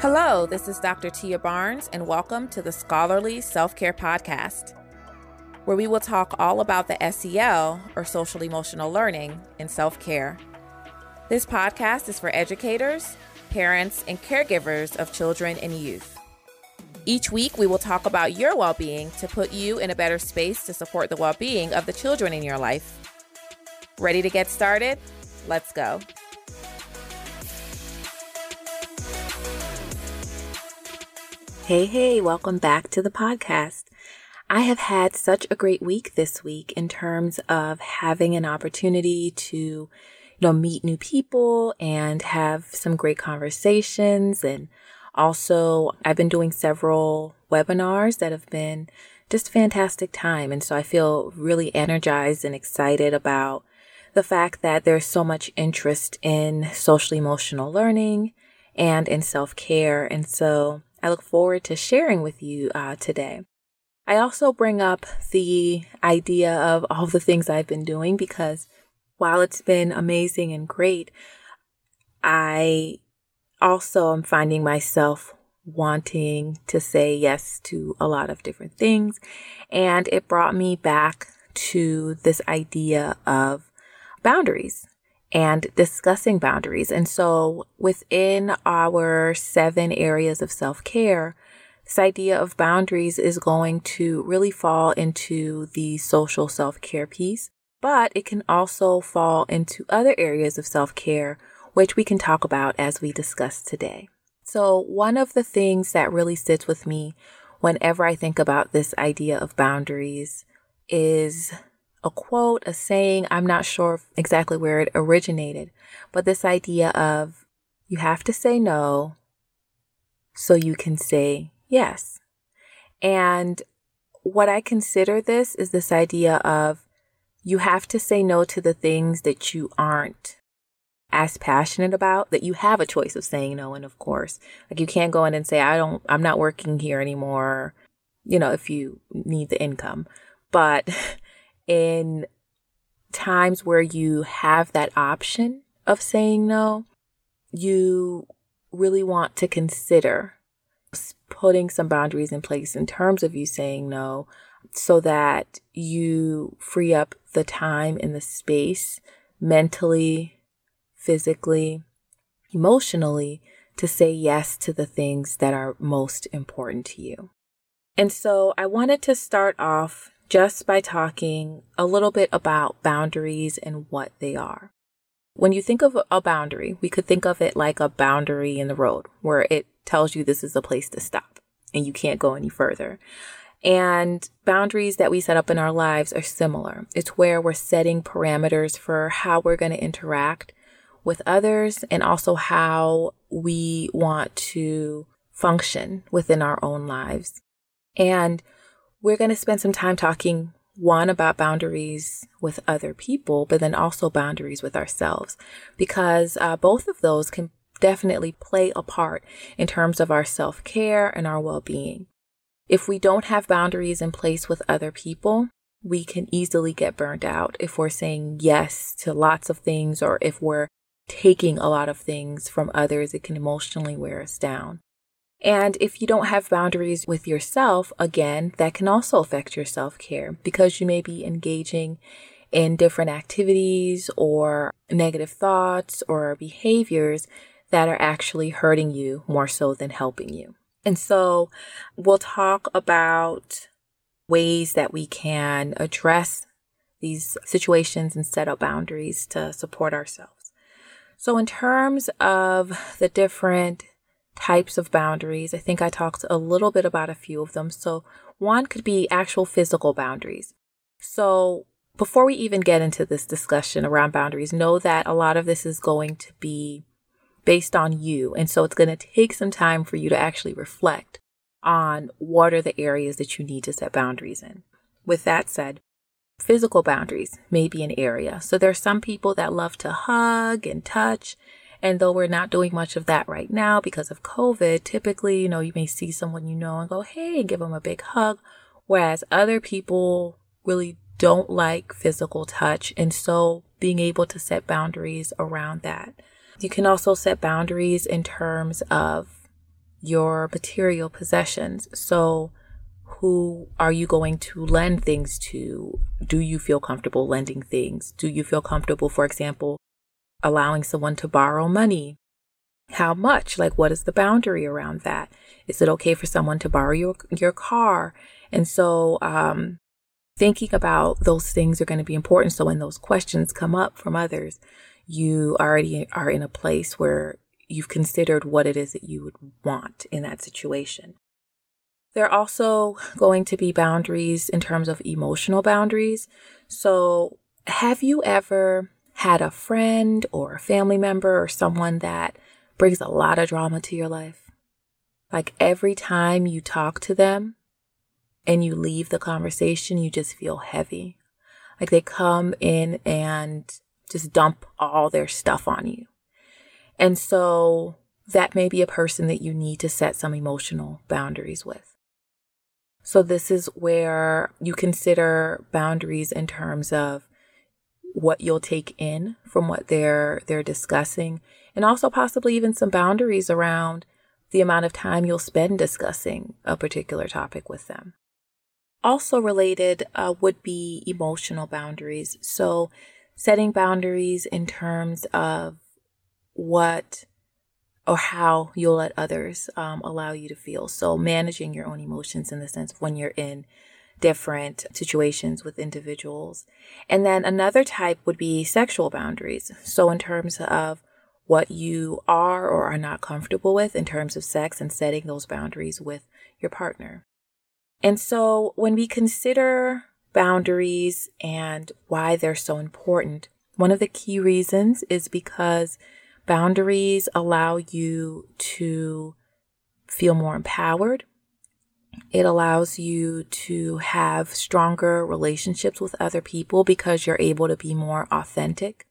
Hello, this is Dr. Tia Barnes, and welcome to the Scholarly Self Care Podcast, where we will talk all about the SEL, or social emotional learning, in self care. This podcast is for educators, parents, and caregivers of children and youth. Each week, we will talk about your well being to put you in a better space to support the well being of the children in your life. Ready to get started? Let's go. Hey, hey, welcome back to the podcast. I have had such a great week this week in terms of having an opportunity to, you know, meet new people and have some great conversations. And also, I've been doing several webinars that have been just fantastic time. And so I feel really energized and excited about the fact that there's so much interest in social emotional learning and in self care. And so I look forward to sharing with you uh, today. I also bring up the idea of all the things I've been doing because while it's been amazing and great, I also am finding myself wanting to say yes to a lot of different things. And it brought me back to this idea of boundaries and discussing boundaries. And so within our seven areas of self care, this idea of boundaries is going to really fall into the social self care piece, but it can also fall into other areas of self care, which we can talk about as we discuss today. So one of the things that really sits with me whenever I think about this idea of boundaries is a quote, a saying. I'm not sure exactly where it originated, but this idea of you have to say no so you can say yes. And what I consider this is this idea of you have to say no to the things that you aren't as passionate about that you have a choice of saying no and of course like you can't go in and say i don't i'm not working here anymore you know if you need the income but in times where you have that option of saying no, you really want to consider putting some boundaries in place in terms of you saying no so that you free up the time and the space mentally, physically, emotionally to say yes to the things that are most important to you. And so I wanted to start off just by talking a little bit about boundaries and what they are. When you think of a boundary, we could think of it like a boundary in the road where it tells you this is a place to stop and you can't go any further. And boundaries that we set up in our lives are similar. It's where we're setting parameters for how we're going to interact with others and also how we want to function within our own lives. And we're going to spend some time talking one about boundaries with other people, but then also boundaries with ourselves, because uh, both of those can definitely play a part in terms of our self care and our well being. If we don't have boundaries in place with other people, we can easily get burned out if we're saying yes to lots of things or if we're taking a lot of things from others, it can emotionally wear us down. And if you don't have boundaries with yourself, again, that can also affect your self care because you may be engaging in different activities or negative thoughts or behaviors that are actually hurting you more so than helping you. And so we'll talk about ways that we can address these situations and set up boundaries to support ourselves. So, in terms of the different types of boundaries. I think I talked a little bit about a few of them. So, one could be actual physical boundaries. So, before we even get into this discussion around boundaries, know that a lot of this is going to be based on you. And so, it's going to take some time for you to actually reflect on what are the areas that you need to set boundaries in. With that said, physical boundaries may be an area. So, there are some people that love to hug and touch and though we're not doing much of that right now because of COVID, typically, you know, you may see someone you know and go, hey, and give them a big hug. Whereas other people really don't like physical touch. And so being able to set boundaries around that. You can also set boundaries in terms of your material possessions. So, who are you going to lend things to? Do you feel comfortable lending things? Do you feel comfortable, for example, allowing someone to borrow money? How much? Like, what is the boundary around that? Is it okay for someone to borrow your, your car? And so, um, thinking about those things are going to be important. So when those questions come up from others, you already are in a place where you've considered what it is that you would want in that situation. There are also going to be boundaries in terms of emotional boundaries. So, have you ever had a friend or a family member or someone that brings a lot of drama to your life? Like every time you talk to them and you leave the conversation, you just feel heavy. Like they come in and just dump all their stuff on you. And so that may be a person that you need to set some emotional boundaries with. So this is where you consider boundaries in terms of what you'll take in from what they're they're discussing and also possibly even some boundaries around the amount of time you'll spend discussing a particular topic with them. Also related uh, would be emotional boundaries. So setting boundaries in terms of what or how you'll let others um, allow you to feel. So, managing your own emotions in the sense of when you're in different situations with individuals. And then another type would be sexual boundaries. So, in terms of what you are or are not comfortable with in terms of sex and setting those boundaries with your partner. And so, when we consider boundaries and why they're so important, one of the key reasons is because Boundaries allow you to feel more empowered. It allows you to have stronger relationships with other people because you're able to be more authentic.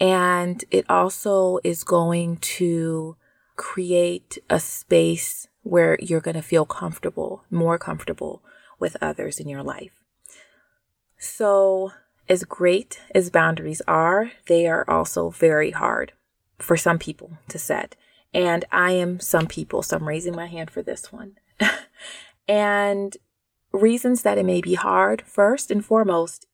And it also is going to create a space where you're going to feel comfortable, more comfortable with others in your life. So, as great as boundaries are, they are also very hard for some people to set. And I am some people, so I'm raising my hand for this one. and reasons that it may be hard, first and foremost.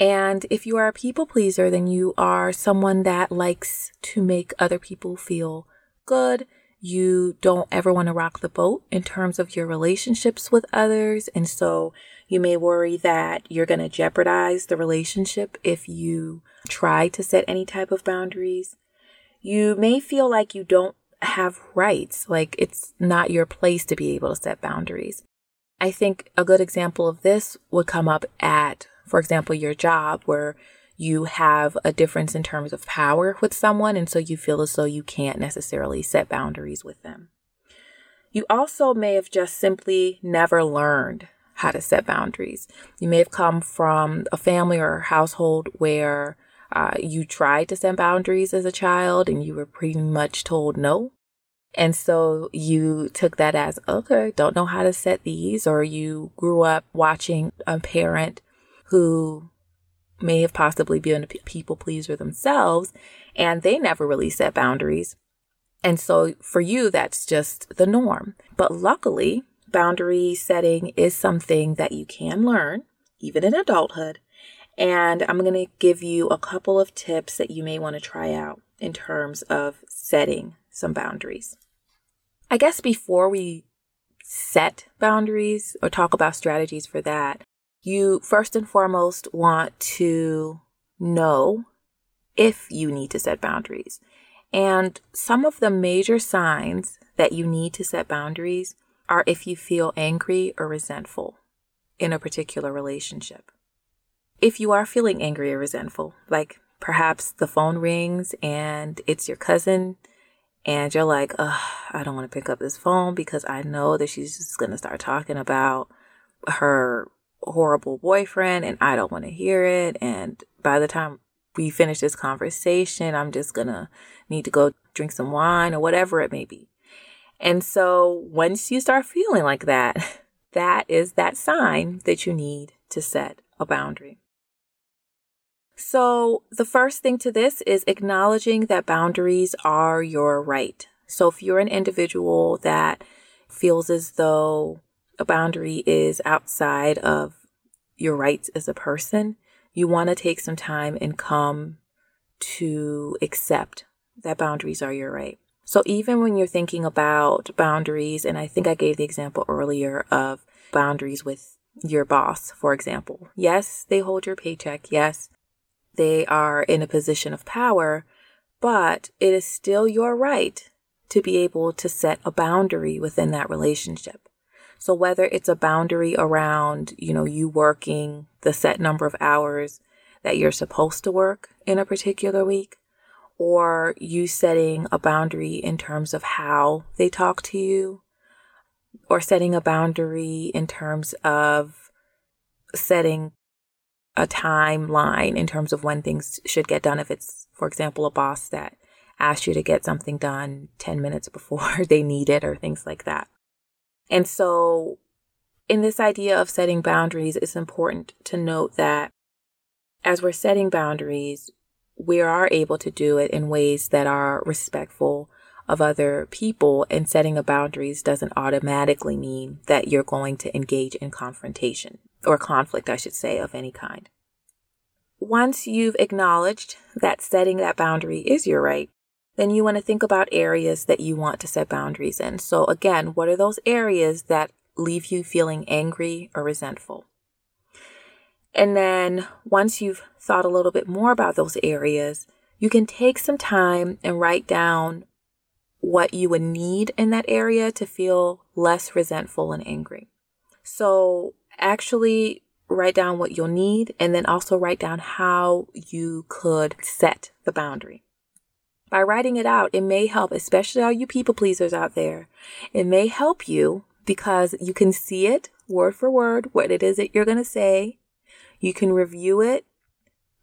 And if you are a people pleaser, then you are someone that likes to make other people feel good. You don't ever want to rock the boat in terms of your relationships with others. And so you may worry that you're going to jeopardize the relationship if you try to set any type of boundaries you may feel like you don't have rights, like it's not your place to be able to set boundaries. I think a good example of this would come up at, for example, your job where you have a difference in terms of power with someone, and so you feel as though you can't necessarily set boundaries with them. You also may have just simply never learned how to set boundaries. You may have come from a family or a household where uh, you tried to set boundaries as a child and you were pretty much told no. And so you took that as, okay, don't know how to set these, or you grew up watching a parent who may have possibly been a people pleaser themselves and they never really set boundaries. And so for you, that's just the norm. But luckily, boundary setting is something that you can learn, even in adulthood, and I'm going to give you a couple of tips that you may want to try out in terms of setting some boundaries. I guess before we set boundaries or talk about strategies for that, you first and foremost want to know if you need to set boundaries. And some of the major signs that you need to set boundaries are if you feel angry or resentful in a particular relationship if you are feeling angry or resentful, like perhaps the phone rings and it's your cousin and you're like, I don't want to pick up this phone because I know that she's just going to start talking about her horrible boyfriend and I don't want to hear it. And by the time we finish this conversation, I'm just going to need to go drink some wine or whatever it may be. And so once you start feeling like that, that is that sign that you need to set a boundary. So, the first thing to this is acknowledging that boundaries are your right. So if you're an individual that feels as though a boundary is outside of your rights as a person, you want to take some time and come to accept that boundaries are your right. So even when you're thinking about boundaries, and I think I gave the example earlier of boundaries with your boss, for example. Yes, they hold your paycheck. Yes, they are in a position of power, but it is still your right to be able to set a boundary within that relationship. So whether it's a boundary around, you know, you working the set number of hours that you're supposed to work in a particular week, or you setting a boundary in terms of how they talk to you, or setting a boundary in terms of setting a timeline in terms of when things should get done. If it's, for example, a boss that asks you to get something done 10 minutes before they need it or things like that. And so, in this idea of setting boundaries, it's important to note that as we're setting boundaries, we are able to do it in ways that are respectful of other people and setting of boundaries doesn't automatically mean that you're going to engage in confrontation or conflict, I should say, of any kind. Once you've acknowledged that setting that boundary is your right, then you want to think about areas that you want to set boundaries in. So again, what are those areas that leave you feeling angry or resentful? And then once you've thought a little bit more about those areas, you can take some time and write down what you would need in that area to feel less resentful and angry. So actually write down what you'll need and then also write down how you could set the boundary. By writing it out, it may help, especially all you people pleasers out there. It may help you because you can see it word for word, what it is that you're going to say. You can review it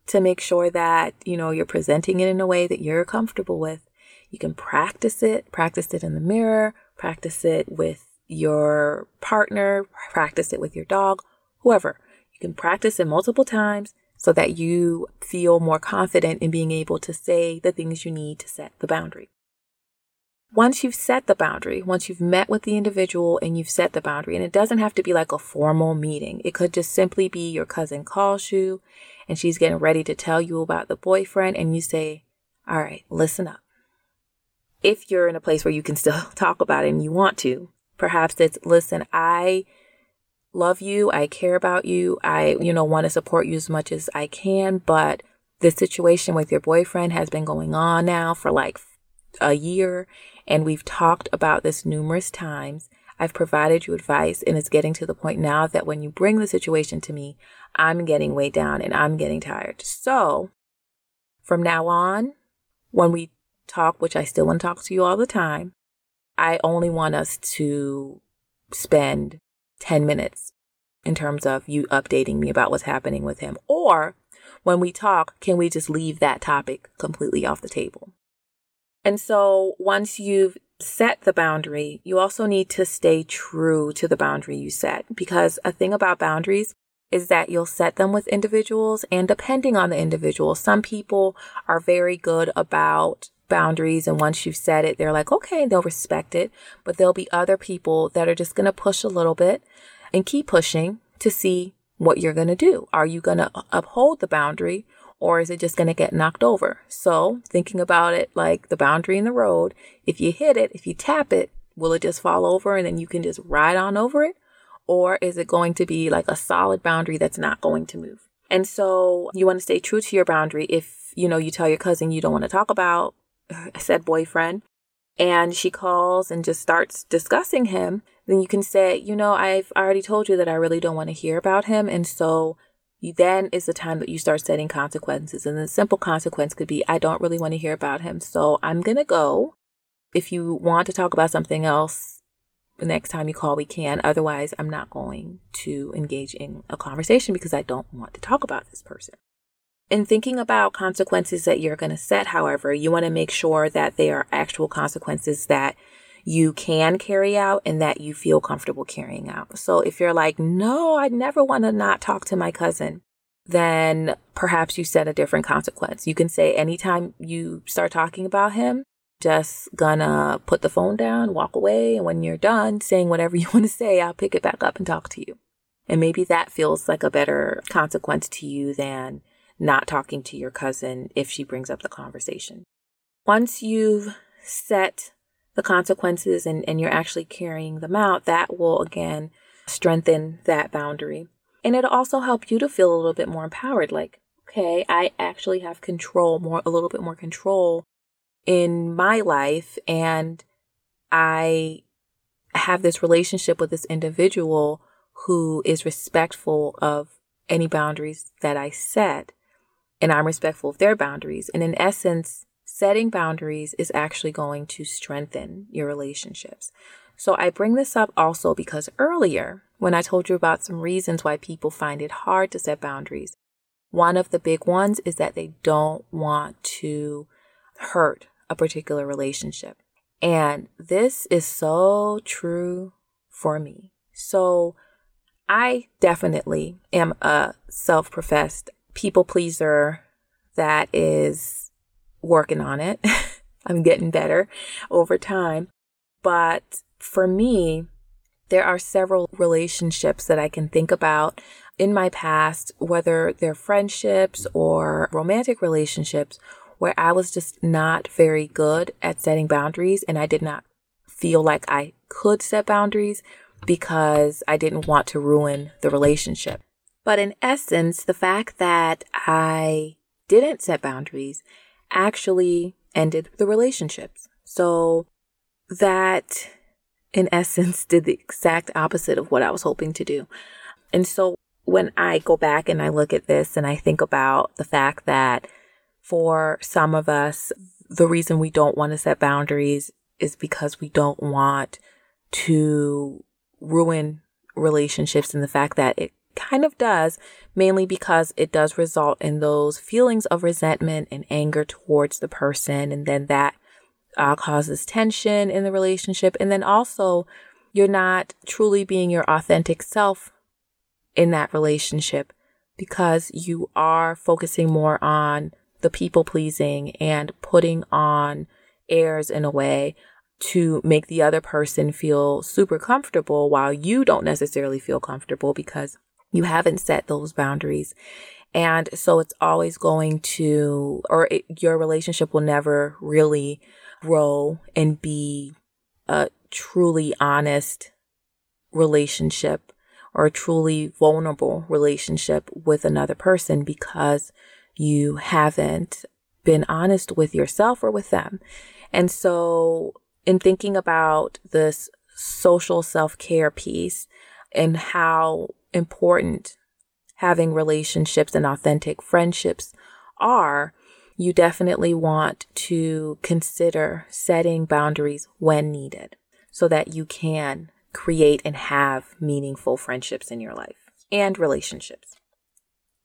to make sure that, you know, you're presenting it in a way that you're comfortable with. You can practice it, practice it in the mirror, practice it with your partner, practice it with your dog, whoever. You can practice it multiple times so that you feel more confident in being able to say the things you need to set the boundary. Once you've set the boundary, once you've met with the individual and you've set the boundary, and it doesn't have to be like a formal meeting. It could just simply be your cousin calls you and she's getting ready to tell you about the boyfriend and you say, all right, listen up if you're in a place where you can still talk about it and you want to, perhaps it's listen, I love you, I care about you, I, you know, want to support you as much as I can, but the situation with your boyfriend has been going on now for like a year, and we've talked about this numerous times. I've provided you advice, and it's getting to the point now that when you bring the situation to me, I'm getting weighed down and I'm getting tired. So, from now on, when we talk, which I still want to talk to you all the time, I only want us to spend 10 minutes in terms of you updating me about what's happening with him. Or when we talk, can we just leave that topic completely off the table? And so once you've set the boundary, you also need to stay true to the boundary you set because a thing about boundaries is that you'll set them with individuals and depending on the individual, some people are very good about boundaries and once you've said it they're like okay they'll respect it. But there'll be other people that are just going to push a little bit and keep pushing to see what you're going to do. Are you going to uphold the boundary or is it just going to get knocked over? So thinking about it like the boundary in the road if you hit it if you tap it will it just fall over and then you can just ride on over it? Or is it going to be like a solid boundary that's not going to move? And so you want to stay true to your boundary if you know you tell your cousin you don't want to talk about said boyfriend and she calls and just starts discussing him, then you can say, you know, I've already told you that I really don't want to hear about him. And so you, then is the time that you start setting consequences. And the simple consequence could be, I don't really want to hear about him. So I'm going to go. If you want to talk about something else, the next time you call, we can. Otherwise, I'm not going to engage in a conversation because I don't want to talk about this person. In thinking about consequences that you're going to set, however, you want to make sure that they are actual consequences that you can carry out and that you feel comfortable carrying out. So if you're like, no, I never want to not talk to my cousin, then perhaps you set a different consequence. You can say anytime you start talking about him, just gonna put the phone down, walk away, and when you're done saying whatever you want to say, I'll pick it back up and talk to you. And maybe that feels like a better consequence to you than not talking to your cousin if she brings up the conversation. Once you've set the consequences and, and you're actually carrying them out, that will again strengthen that boundary. And it'll also help you to feel a little bit more empowered. Like, okay, I actually have control, more, a little bit more control in my life. And I have this relationship with this individual who is respectful of any boundaries that I set. And I'm respectful of their boundaries. And in essence, setting boundaries is actually going to strengthen your relationships. So I bring this up also because earlier, when I told you about some reasons why people find it hard to set boundaries, one of the big ones is that they don't want to hurt a particular relationship. And this is so true for me. So I definitely am a self professed people pleaser that is working on it. I'm getting better over time. But for me, there are several relationships that I can think about in my past, whether they're friendships or romantic relationships, where I was just not very good at setting boundaries and I did not feel like I could set boundaries because I didn't want to ruin the relationship. But in essence, the fact that I didn't set boundaries actually ended the relationships. So that in essence did the exact opposite of what I was hoping to do. And so when I go back and I look at this and I think about the fact that for some of us, the reason we don't want to set boundaries is because we don't want to ruin relationships and the fact that it kind of does, mainly because it does result in those feelings of resentment and anger towards the person. And then that uh, causes tension in the relationship. And then also, you're not truly being your authentic self in that relationship because you are focusing more on the people pleasing and putting on airs in a way to make the other person feel super comfortable while you don't necessarily feel comfortable because you haven't set those boundaries. And so it's always going to, or it, your relationship will never really grow and be a truly honest relationship or a truly vulnerable relationship with another person because you haven't been honest with yourself or with them. And so in thinking about this social self care piece and how important having relationships and authentic friendships are, you definitely want to consider setting boundaries when needed so that you can create and have meaningful friendships in your life and relationships.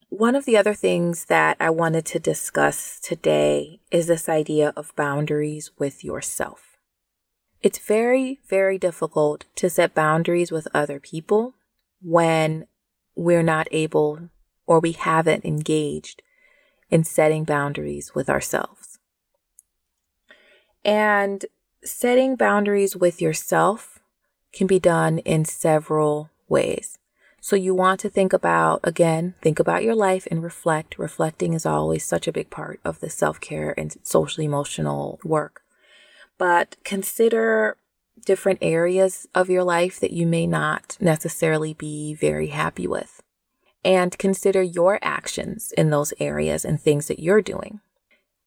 One of the other things that I wanted to discuss today is this idea of boundaries with yourself. It's very, very difficult to set boundaries with other people when we're not able or we haven't engaged in setting boundaries with ourselves. And setting boundaries with yourself can be done in several ways. So you want to think about, again, think about your life and reflect. Reflecting is always such a big part of the self care and social emotional work. But consider different areas of your life that you may not necessarily be very happy with. And consider your actions in those areas and things that you're doing.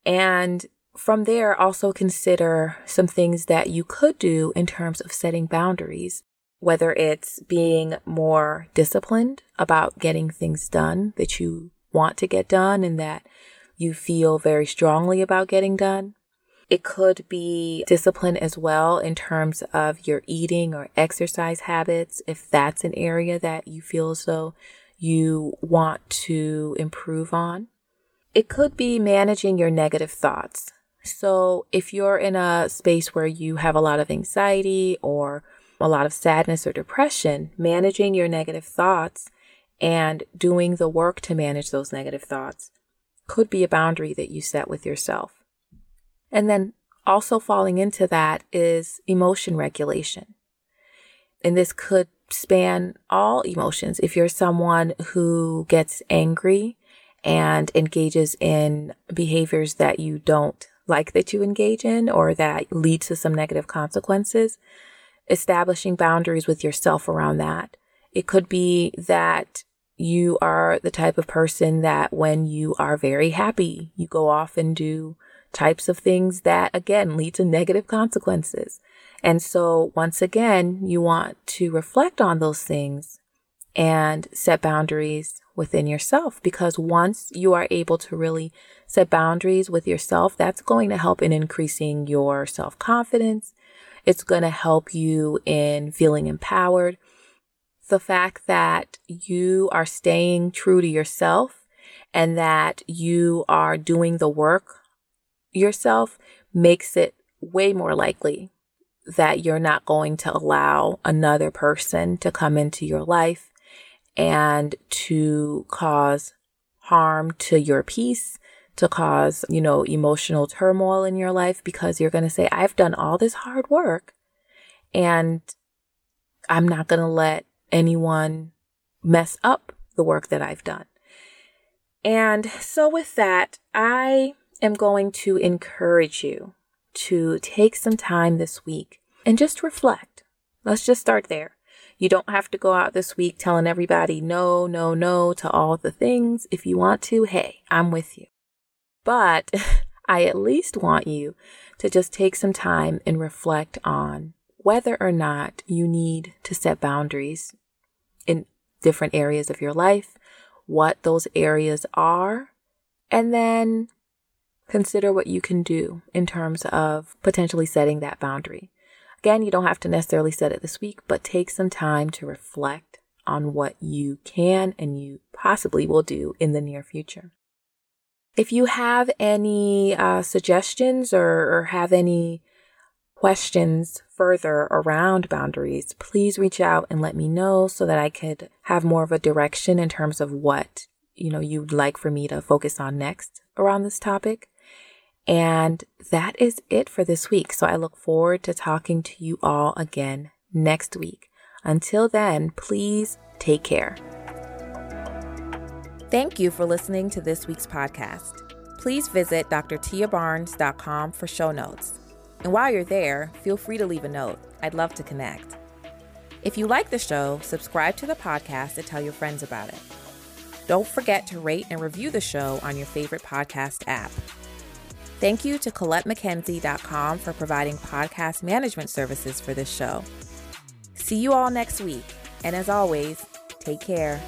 And from there, also consider some things that you could do in terms of setting boundaries, whether it's being more disciplined about getting things done that you want to get done and that you feel very strongly about getting done, it could be discipline as well in terms of your eating or exercise habits, if that's an area that you feel as though you want to improve on. It could be managing your negative thoughts. So, if you're in a space where you have a lot of anxiety or a lot of sadness or depression, managing your negative thoughts and doing the work to manage those negative thoughts could be a boundary that you set with yourself. And then Also, falling into that is emotion regulation. And this could span all emotions. If you're someone who gets angry and engages in behaviors that you don't like that you engage in or that lead to some negative consequences, establishing boundaries with yourself around that. It could be that you are the type of person that when you are very happy, you go off and do types of things that again lead to negative consequences. And so once again, you want to reflect on those things and set boundaries within yourself because once you are able to really set boundaries with yourself, that's going to help in increasing your self confidence. It's going to help you in feeling empowered. The fact that you are staying true to yourself and that you are doing the work yourself makes it way more likely that you're not going to allow another person to come into your life and to cause harm to your peace, to cause, you know, emotional turmoil in your life because you're going to say, I've done all this hard work and I'm not going to let anyone mess up the work that I've done. And so with that, I am going to encourage you to take some time this week and just reflect. Let's just start there. You don't have to go out this week telling everybody no, no, no to all the things. If you want to, hey, I'm with you. But I at least want you to just take some time and reflect on whether or not you need to set boundaries in different areas of your life, what those areas are, and then consider what you can do in terms of potentially setting that boundary. Again, you don't have to necessarily set it this week, but take some time to reflect on what you can and you possibly will do in the near future. If you have any uh, suggestions or, or have any questions further around boundaries, please reach out and let me know so that I could have more of a direction in terms of what, you know, you'd like for me to focus on next around this topic. And that is it for this week. So I look forward to talking to you all again next week. Until then, please take care. Thank you for listening to this week's podcast. Please visit drtiabarnes.com for show notes. And while you're there, feel free to leave a note. I'd love to connect. If you like the show, subscribe to the podcast and tell your friends about it. Don't forget to rate and review the show on your favorite podcast app. Thank you to ColetteMcKenzie.com for providing podcast management services for this show. See you all next week. And as always, take care.